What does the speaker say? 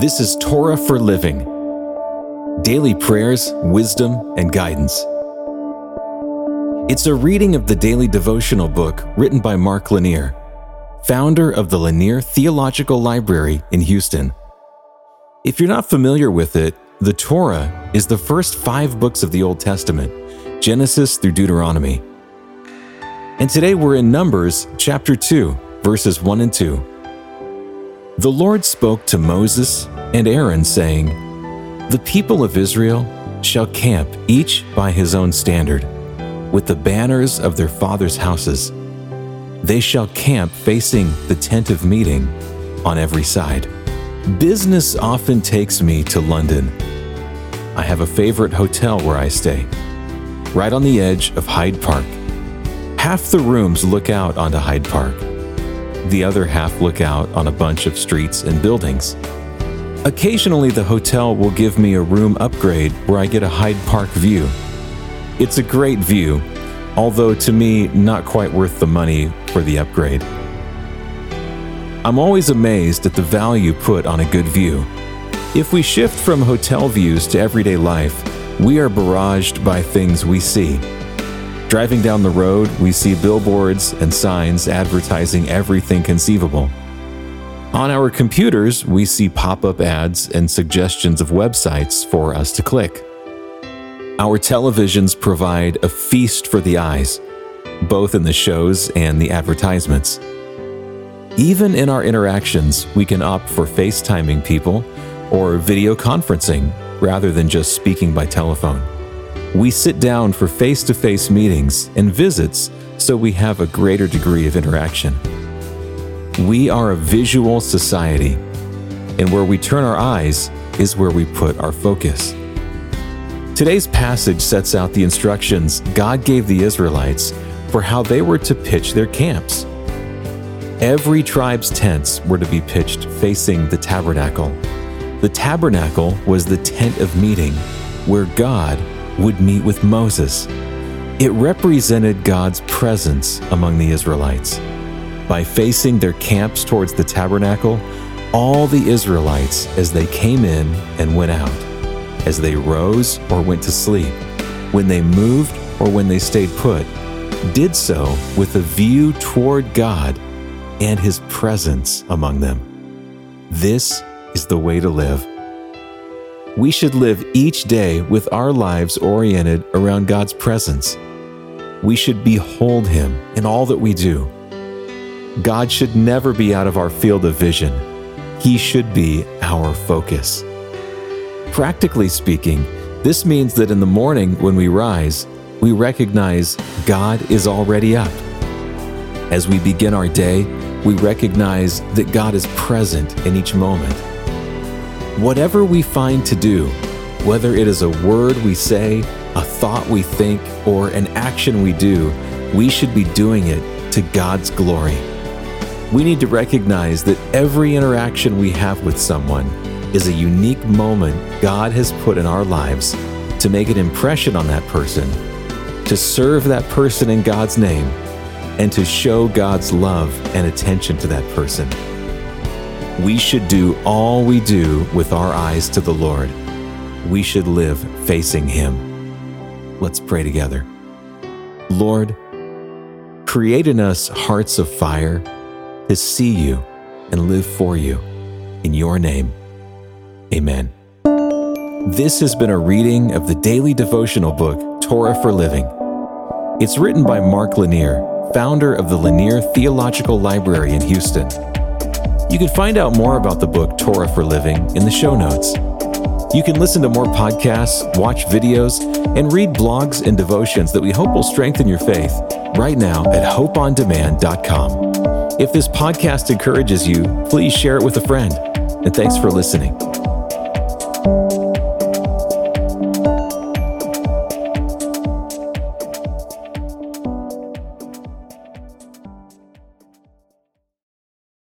This is Torah for Living daily prayers, wisdom, and guidance. It's a reading of the daily devotional book written by Mark Lanier, founder of the Lanier Theological Library in Houston. If you're not familiar with it, the Torah is the first five books of the Old Testament, Genesis through Deuteronomy. And today we're in Numbers chapter 2, verses 1 and 2. The Lord spoke to Moses and Aaron, saying, The people of Israel shall camp each by his own standard, with the banners of their fathers' houses. They shall camp facing the tent of meeting on every side. Business often takes me to London. I have a favorite hotel where I stay, right on the edge of Hyde Park. Half the rooms look out onto Hyde Park the other half look out on a bunch of streets and buildings. Occasionally, the hotel will give me a room upgrade where I get a Hyde Park view. It's a great view, although to me, not quite worth the money for the upgrade. I'm always amazed at the value put on a good view. If we shift from hotel views to everyday life, we are barraged by things we see Driving down the road, we see billboards and signs advertising everything conceivable. On our computers, we see pop up ads and suggestions of websites for us to click. Our televisions provide a feast for the eyes, both in the shows and the advertisements. Even in our interactions, we can opt for FaceTiming people or video conferencing rather than just speaking by telephone. We sit down for face to face meetings and visits so we have a greater degree of interaction. We are a visual society, and where we turn our eyes is where we put our focus. Today's passage sets out the instructions God gave the Israelites for how they were to pitch their camps. Every tribe's tents were to be pitched facing the tabernacle. The tabernacle was the tent of meeting where God would meet with Moses. It represented God's presence among the Israelites. By facing their camps towards the tabernacle, all the Israelites, as they came in and went out, as they rose or went to sleep, when they moved or when they stayed put, did so with a view toward God and His presence among them. This is the way to live we should live each day with our lives oriented around God's presence. We should behold Him in all that we do. God should never be out of our field of vision. He should be our focus. Practically speaking, this means that in the morning when we rise, we recognize God is already up. As we begin our day, we recognize that God is present in each moment. Whatever we find to do, whether it is a word we say, a thought we think, or an action we do, we should be doing it to God's glory. We need to recognize that every interaction we have with someone is a unique moment God has put in our lives to make an impression on that person, to serve that person in God's name, and to show God's love and attention to that person we should do all we do with our eyes to the Lord. We should live facing Him. Let's pray together. Lord, create in us hearts of fire to see you and live for you. In your name, amen. This has been a reading of the daily devotional book, Torah for Living. It's written by Mark Lanier, founder of the Lanier Theological Library in Houston. You can find out more about the book Torah for Living in the show notes. You can listen to more podcasts, watch videos, and read blogs and devotions that we hope will strengthen your faith right now at hopeondemand.com. If this podcast encourages you, please share it with a friend. And thanks for listening.